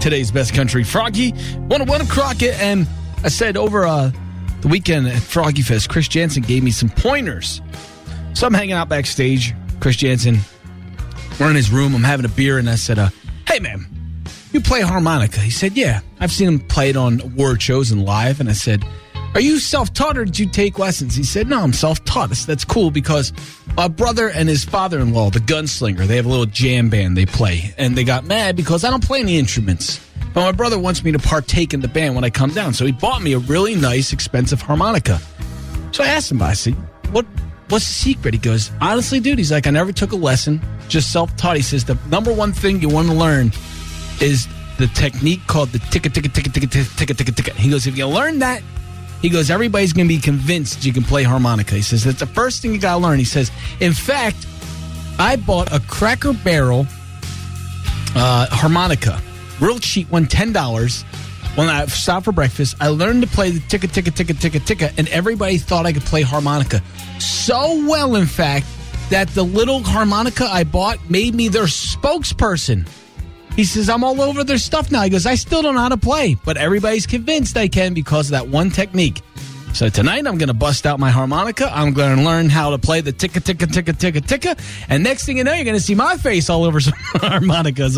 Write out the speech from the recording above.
today's best country. Froggy, one one Crockett, and I said over uh, the weekend at Froggy Fest, Chris Jansen gave me some pointers. So I'm hanging out backstage. Chris Jansen, we're in his room. I'm having a beer, and I said, uh, "Hey, man, you play harmonica?" He said, "Yeah, I've seen him play it on award shows and live." And I said, "Are you self-taught or did you take lessons?" He said, "No, I'm self-taught." That's cool because my brother and his father-in-law, the gunslinger, they have a little jam band they play, and they got mad because I don't play any instruments. But my brother wants me to partake in the band when I come down, so he bought me a really nice, expensive harmonica. So I asked him, I said, "What? What's the secret?" He goes, "Honestly, dude," he's like, "I never took a lesson, just self-taught." He says, "The number one thing you want to learn is the technique called the ticka ticka ticka ticka ticka ticka ticka." He goes, "If you learn that." He goes, everybody's going to be convinced you can play harmonica. He says, that's the first thing you got to learn. He says, in fact, I bought a Cracker Barrel uh, harmonica, real cheap one, $10. When I stopped for breakfast, I learned to play the ticka, ticka, ticka, ticka, ticka, and everybody thought I could play harmonica. So well, in fact, that the little harmonica I bought made me their spokesperson. He says, I'm all over their stuff now. He goes, I still don't know how to play, but everybody's convinced I can because of that one technique. So tonight I'm going to bust out my harmonica. I'm going to learn how to play the ticka, ticka, ticka, ticka, ticka. And next thing you know, you're going to see my face all over some harmonicas.